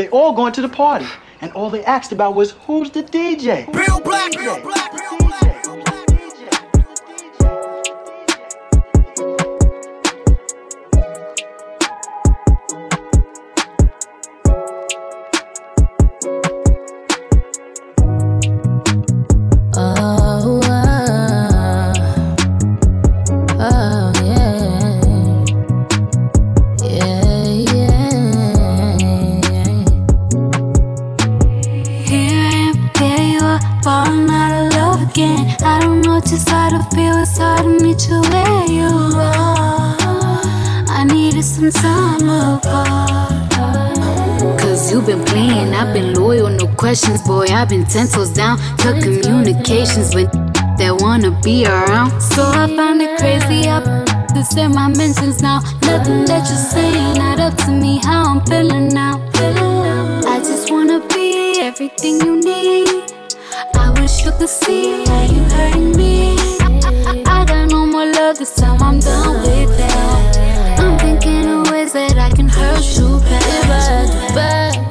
They all going to the party, and all they asked about was who's the DJ. Real black, real black. be around. So I find it crazy up to say my mentions now. Nothing that you're saying not up to me. How I'm feeling now. I just wanna be everything you need. I wish you could see how you hurting me. I, I, I got no more love this time. I'm done with that. I'm thinking of ways that I can hurt you bad, bad.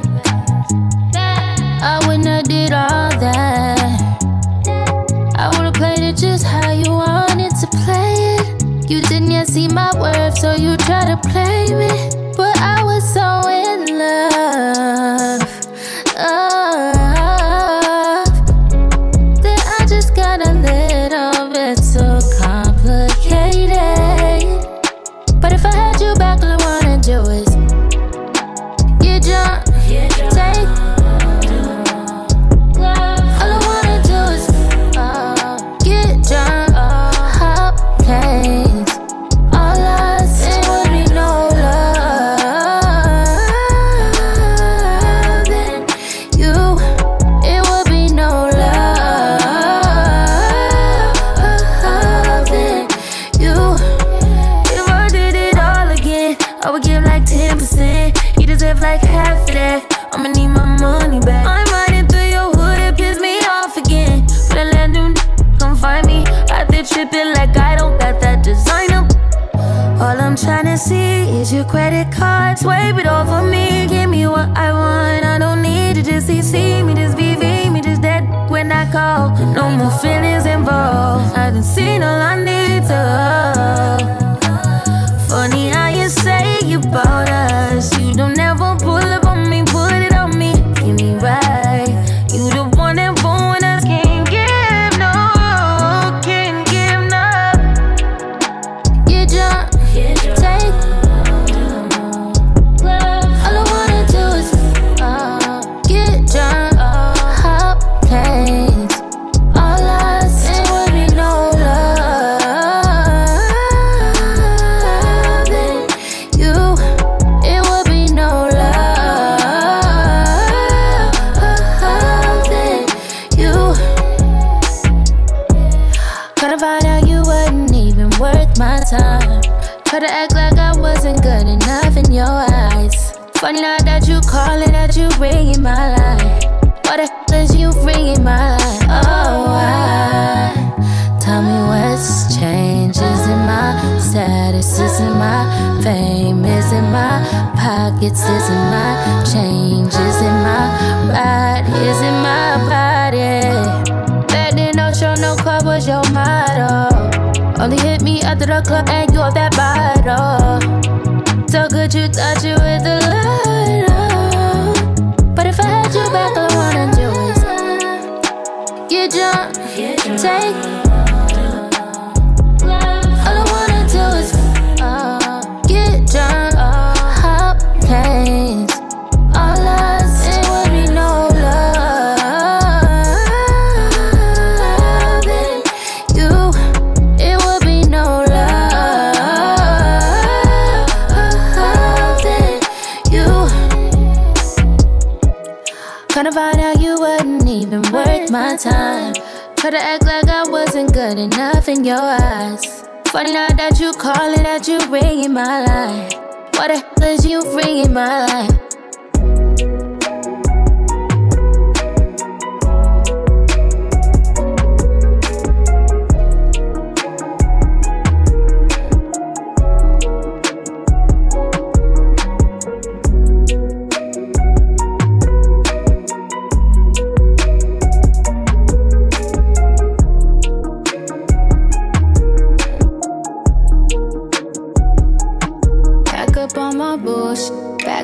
see my worth, so you try to play me. Xưa find out you wasn't even worth my time. Try to act like I wasn't good enough in your eyes. Funny now that you calling, that you ringing my line. What the hell is you ringing my line?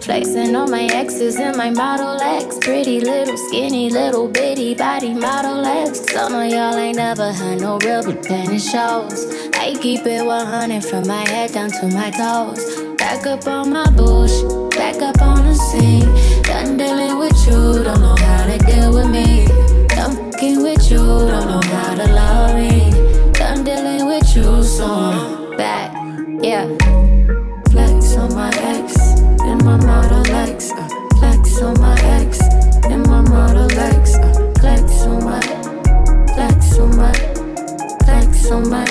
Flexing on my exes and my Model X. Pretty little, skinny, little bitty body Model X. Some of y'all ain't never had no real it shows. I keep it 100 from my head down to my toes. Back up on my bush, back up on the scene. Done dealing with you, don't know how to deal with me. Done fucking with you, don't know flex on my ex in my Model X. Flex on my, flex on my, flex on my.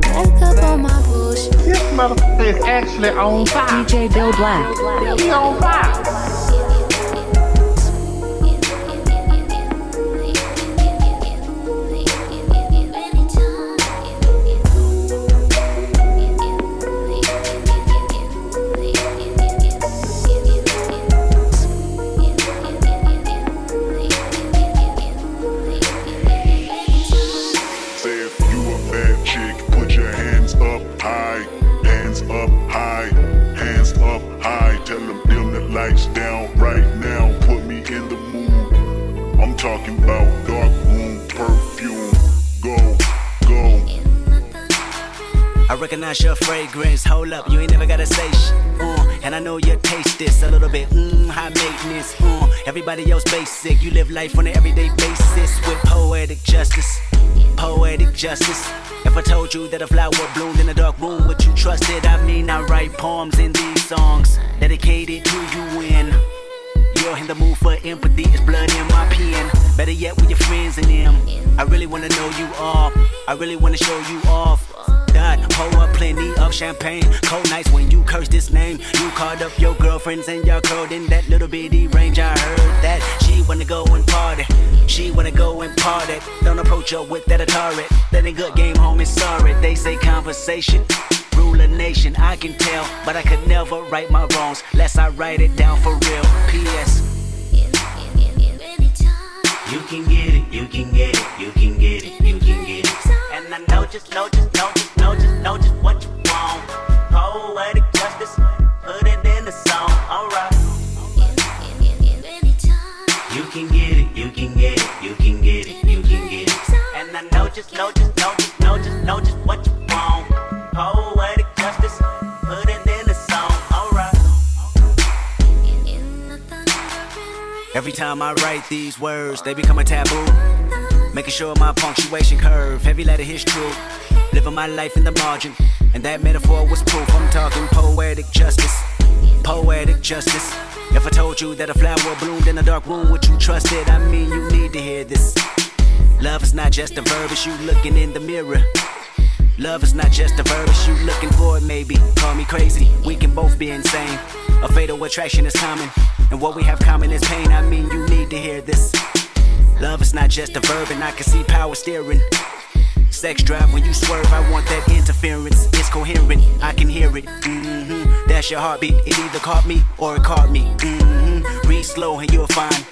Back up on my bush. This motherfucker is actually on fire. DJ Bill Black. He on fire. Fragrance. Hold up, you ain't never gotta say shit. Uh, and I know you taste this a little bit. Mmm, high maintenance. Uh, everybody else basic. You live life on an everyday basis with poetic justice. Poetic justice. If I told you that a flower bloomed in a dark room, would you trust it? I mean, I write poems in these songs dedicated to you when in the mood for empathy. It's blood in my pen. Better yet, with your friends and them. I really wanna know you all. I really wanna show you off. God, pour up plenty of champagne. Cold nights when you curse this name. You called up your girlfriends and y'all curled in that little bitty range. I heard that she wanna go and party. She wanna go and party. Don't approach her with that Atari. That ain't good game, homie. Sorry. They say conversation. Rule a nation, I can tell, but I could never right my wrongs, lest I write it down for real. P.S. You can get it, you can get it, you can get it, you can get it. And I know just, know just, know just, know just, know just what you want. Poetic justice, put it in the song, alright. You can get it, you can get it, you can get it, you can get it. And I know just, know just, know just, know just, know just Every time I write these words, they become a taboo. Making sure my punctuation curve, heavy letter hits true. Living my life in the margin, and that metaphor was proof. I'm talking poetic justice, poetic justice. If I told you that a flower bloomed in a dark room, would you trust it? I mean, you need to hear this. Love is not just a verb, it's you looking in the mirror. Love is not just a verb, you looking for it, maybe. Call me crazy, we can both be insane. A fatal attraction is common, and what we have common is pain. I mean, you need to hear this. Love is not just a verb, and I can see power steering. Sex drive when you swerve, I want that interference. It's coherent, I can hear it. Mm-hmm. That's your heartbeat. It either caught me or it caught me. Mm-hmm. Read slow and you'll find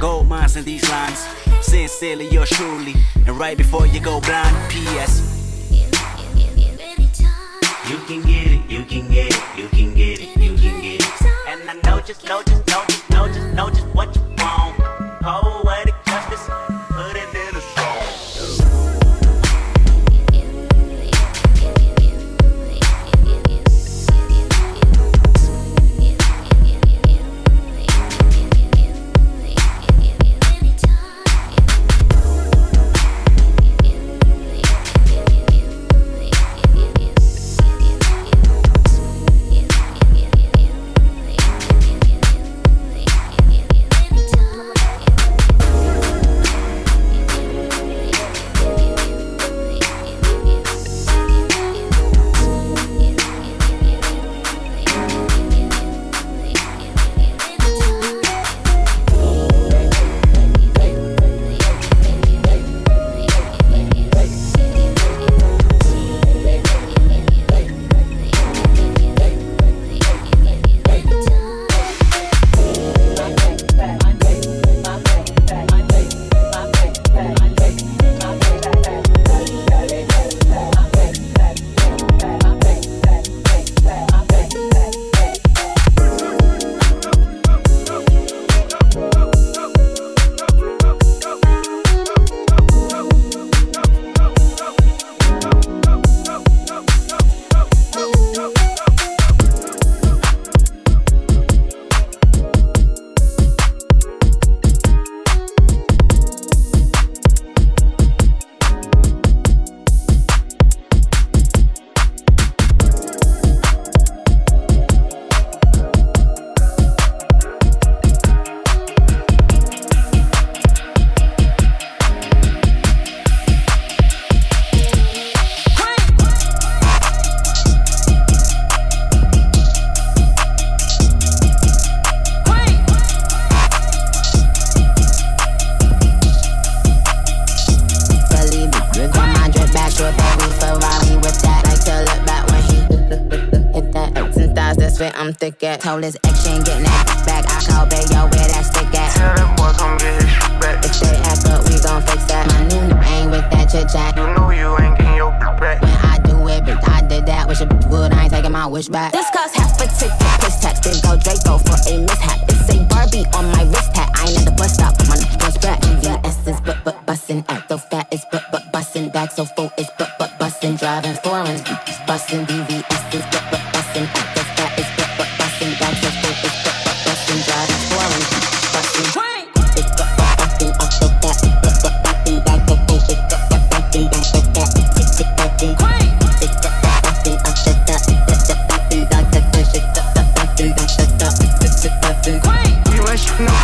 gold mines in these lines. Sincerely, yours truly. And right before you go blind, P.S. You can get it, you can get it, you can get it, you can get it. And I know just, know just, know just, know just, know just what you want. Poetic That's where I'm thick at. Told his ex she ain't getting that back. I call Bayo where that stick at. Tell that boy come get his shit back. If they act up, we gon' fix that. My new ain't with that chit chat. You know you ain't getting your back. When I do it, bitch, I did that. Wish a would, I ain't taking my wish back. This cost half a ticket, piss tech. Then go Draco for a mishap.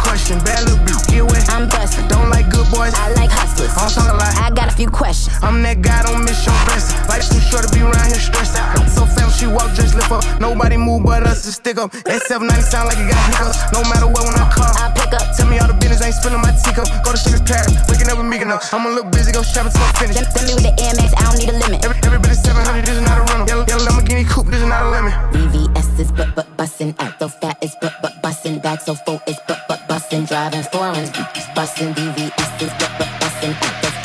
Question. Bad little bitch, get away. I'm bustin'. Don't like good boys. I like hustlers. I don't talk a lot. I got a few questions. I'm that guy, don't miss your blessing. Like too short to be around here stressed out. So fam, she walk, just lift up. Nobody move but us to stick up. That 790 sound like it got hiccups. No matter what, when I call, I pick up. Tell me all the business, ain't spilling my teacup. Go to shit Paris, waking up with me enough. I'm a little busy, go shopping till I'm finished. Send, send me with the Amex, I don't need a limit. Every, every bit of 700, this is not a rental. Yellow, yellow Lamborghini coupe, this is not a lemon. VVS is but but bussin'. Act so fat is but but bussin'. Back so full is but but bussin'. Driving foreigns, bussin'. VVS is but but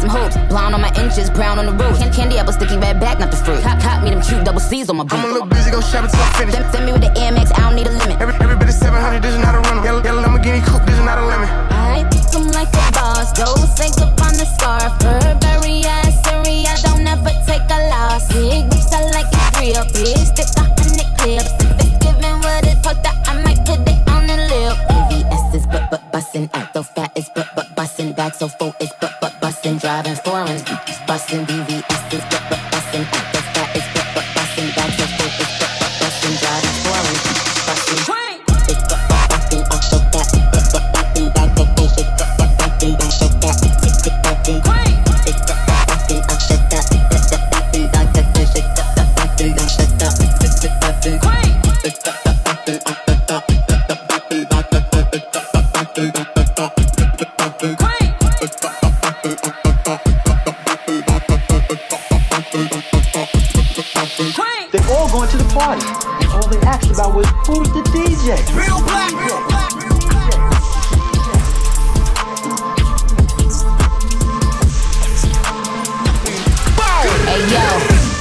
some hoops. Blonde on my inches, brown on the roof. Can- Candy apple sticky red back, not the fruit. Cop, cop me them cute double C's on my boot. I'm a little busy, go shopping till I'm finished. Send, send me with the Amex, I don't need a limit. Every, every bit of 700, this is not a rental.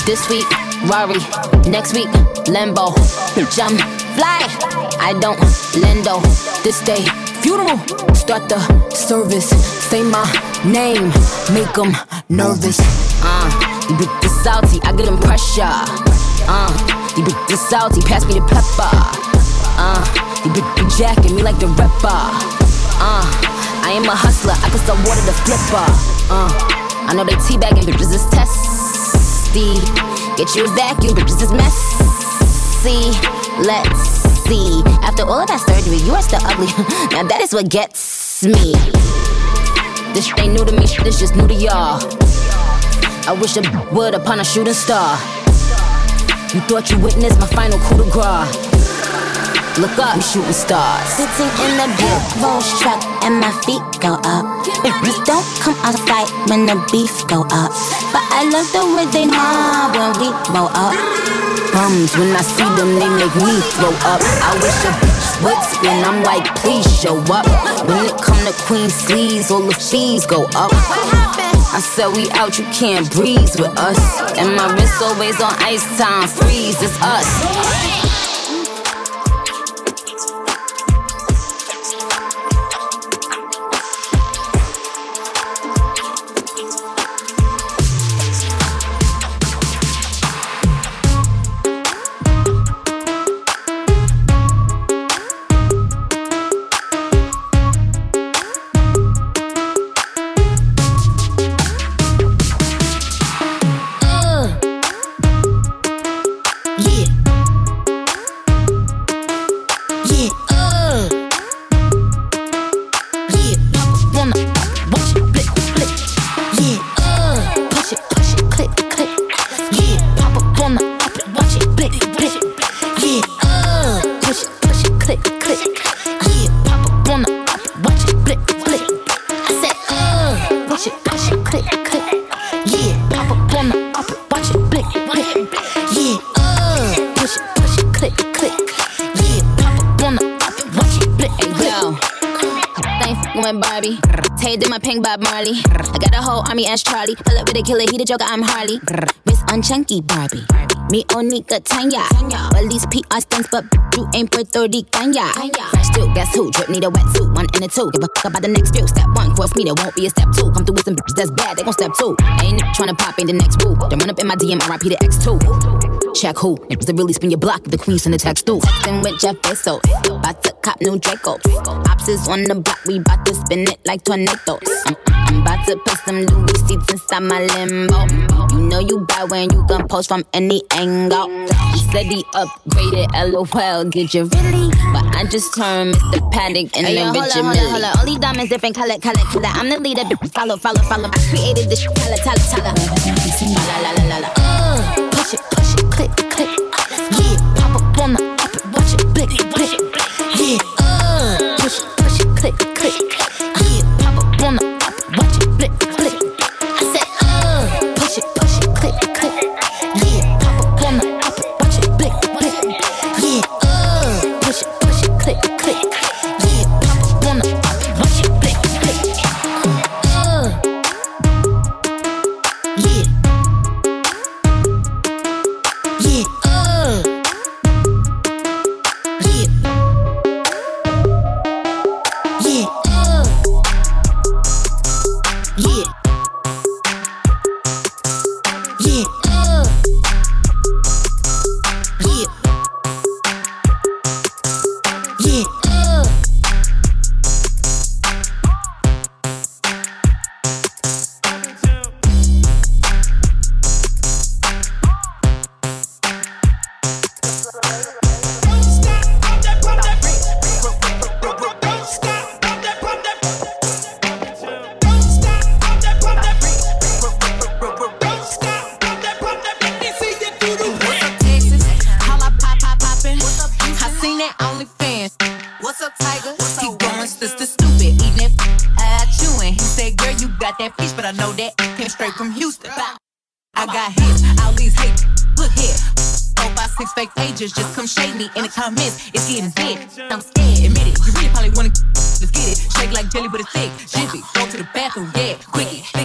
This week, Rari. Next week, Lambo. Jump, fly. I don't lendo. This day, funeral. Start the service. Say my name. Make them nervous. Uh, you bit the salty. I get them pressure. Uh, you bit the salty. Pass me the pepper. Uh, you bit the. Me like the rapper. Uh, I am a hustler. I can sell water to flipper. Uh, I know they teabagging bitches is testy. Get you a vacuum, bitches is messy. Let's see. After all of that surgery, you are still ugly. now that is what gets me. This shit ain't new to me, this just new to y'all. I wish I would upon a shooting star. You thought you witnessed my final coup de grace. Look up, we shooting stars. Sitting in the big Rolls truck and my feet go up. Bitches don't come out of fight when the beef go up. But I love the way they mob when we roll up. Bums, when I see them, they make me throw up. I wish a bitch would spin. I'm like, please show up. When it come to Queen sleeves, all the fees go up. I said we out, you can't breeze with us. And my wrist always on ice time, freeze, it's us. Bang. paid in my pink Bob Marley. I got a whole army as Charlie. Pull up with a killer, he the joker, I'm Harley. Miss on chunky Barbie. Me onika Tanya. Police PR stunts, but you ain't Puerto thirty yeah. Fresh still, guess who? Drip need a wetsuit, one and a two. Give a fuck about the next few. Step one, cross me, there won't be a step two. Come through with some bitches that's bad, they gon' step two. Ain't tryna pop in the next boo. Don't run up in my DM, RIP the X2. Check who. Niggas that really spin your block if the queen send a text through. Texting with Jeff Bezos. About to cop new Draco. Ops is on the block, we bout to spin it like tornado. I'm, I'm about to put some Louis seats inside my limbo. You know you bad when you can post from any angle. You said he upgraded, lol. Did you really? But I just turned Mr. Panic in hey, then hold on, hold on, hold. Only diamonds different color, color, color. I'm the leader, bitch. Follow, follow, follow. I created this color, color, color. La la la la la. Uh, push it. Push quickie.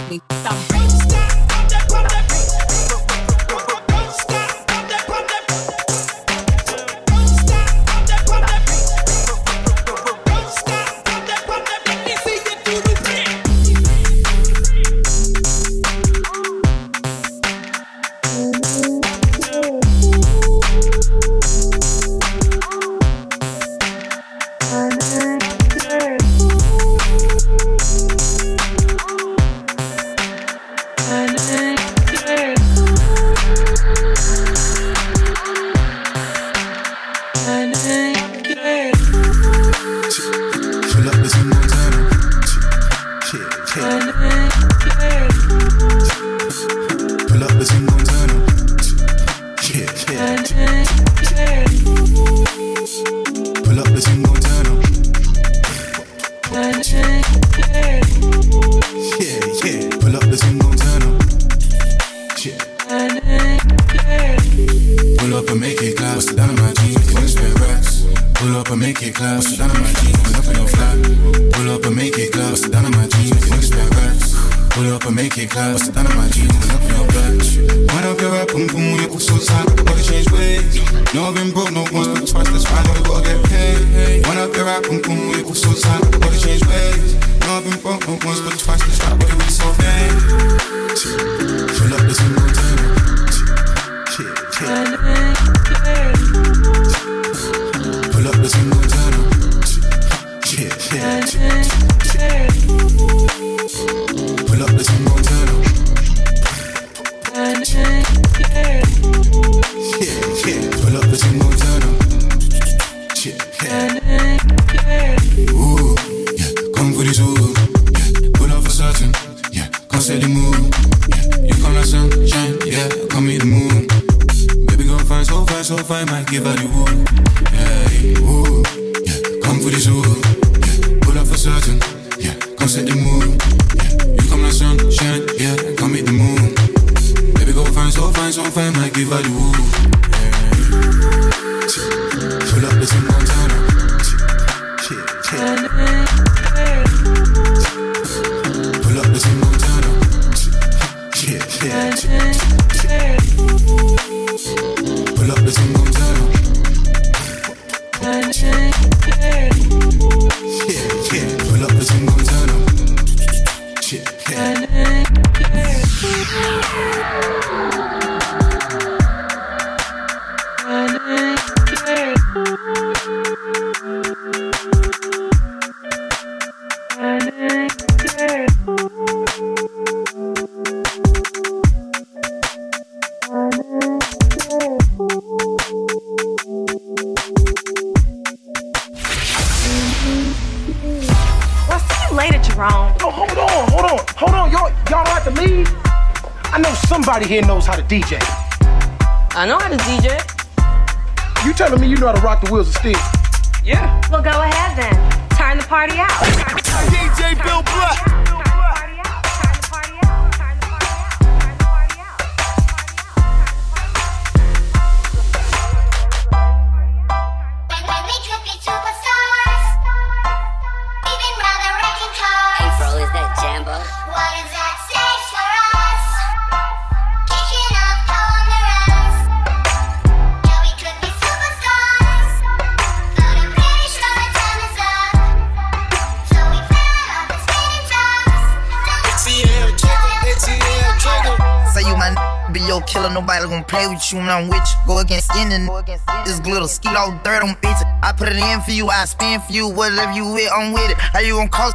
I might give her the know somebody here knows how to DJ. I know how to DJ. You telling me you know how to rock the wheels of steel? Yeah. Well, go ahead then. Turn the party out. DJ Bill Black. Nobody gonna play with you when I'm with you. Go against n- this glitter, ski all dirt on bitch. I put it in for you, I spin for you, whatever you with, I'm with it. How you gonna call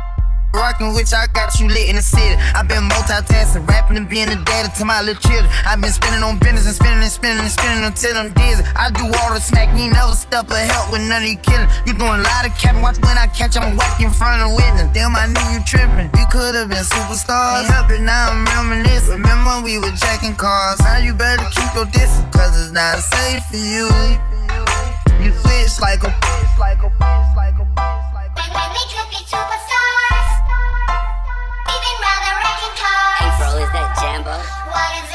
With you, I got you lit in the city. I've been multitasking, rapping and being a daddy to my little children. I've been spinning on business and spinning and spinning and spinning until I'm dizzy. I do all the smack, ain't never step or help with none of you killing. You doing a lot of capping, watch when I catch, I'm whack in front of witness. Damn, I knew you tripping. You could've been superstars. It, now I'm reminiscing. Remember we were jacking cars. Now you better keep your distance, cause it's not safe for you. You switch like a bitch, like a bitch, like a bitch, like a superstars. Jambo? What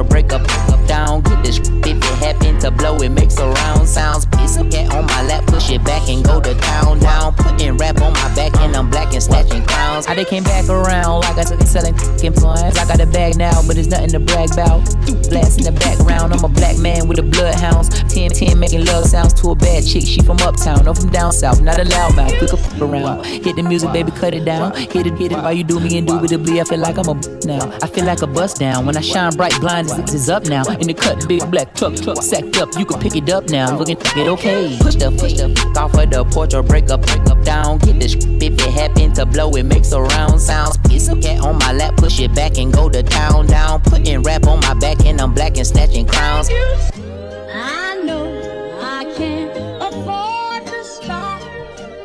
or break up, up down. Get this if it happen to blow, it makes a round sounds. Piece of cat on my lap, push it back and go to town down. Putting rap on my back and I'm black and snatching crowns. How they came back around like I said, selling fucking points. I got a bag now, but it's nothing to brag about. Blast in the background, I'm a black man with the bloodhounds. 10 10 making love sounds to a bad chick. She from uptown, no from down south, not a loudmouth. We could f around. Hit the music, baby, cut it down. Hit it, hit it while you do me indubitably. I feel like I'm a now. I feel like a bust down. When I shine bright, blind is, up now. In the cut, big black truck, truck sacked up. You can pick it up now. Looking it okay. Push the push the off of the porch or break up, break up down. Get this if it happen to blow, it makes a round sounds. Piece of cat on my lap, push it back and go to town down. Putting rap on my back and I'm black and snatching crowns. I know I can't afford to stop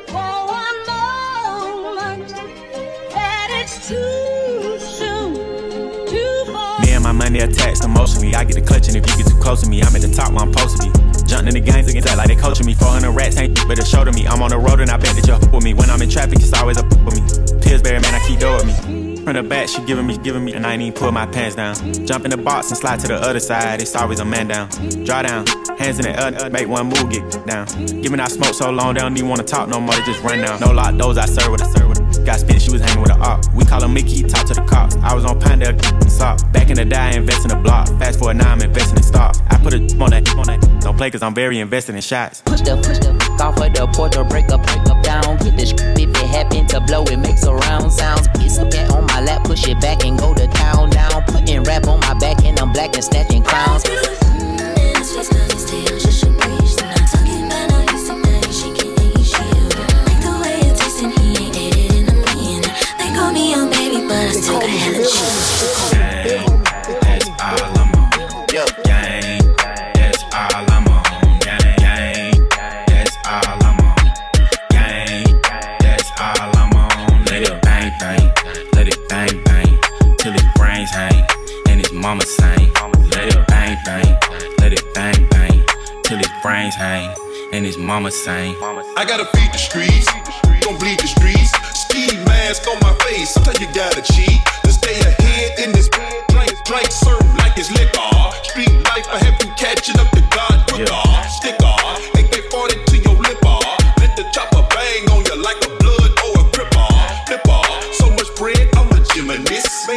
for one moment. That it's too soon, too far. Me and my money attached emotionally. I get the and if you get too close to me. I'm at the top where I'm supposed to be. Jumping in the games against that like they coaching me. 400 rats ain't but a show to me. I'm on the road and I bet that you're with me. When I'm in traffic, it's always up with me. Pillsbury, man, I keep dough with me. From the back, she giving me, giving me, and I ain't even pull my pants down. Jump in the box and slide to the other side. It's always a man down. Draw down, hands in the air, make one move, get down. Giving out smoke so long, they don't even wanna talk no more. They just run down. No lock doors, I serve with a serve with a. Got spit, she was hanging with a op. We call her Mickey, talk to the cops. I was on Pinedale, sock. Back in the day, I invest in the block. Fast forward now, I'm investing in stock. I put a on that, on that. Don't play, cause I'm very invested in shots. Push the push the f- off of the porch or break up, break up down. Get this if it happen to blow, it makes a round sounds. Piece of cat on my lap, push it back and go to town down. Putting rap on my back and I'm black and snatching crowns. They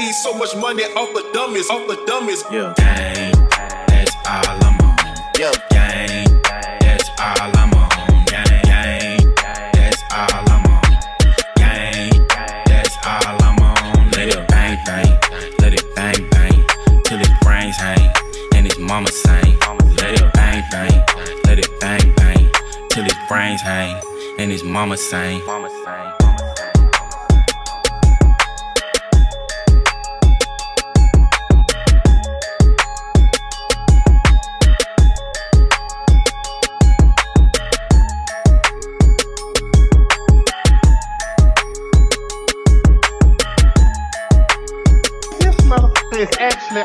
Made so much money off the dumbest, off the dumbest. Yeah. Gang, that's all I'm on. Yo. Gang, that's all I'm on. Gang, gang, that's all I'm on. Gang, that's all I'm on. Let it bang bang, let it bang bang, till his brains hang and his mama sang. Let it bang bang, let it bang bang, till his brains hang and his mama sang.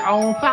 On fire.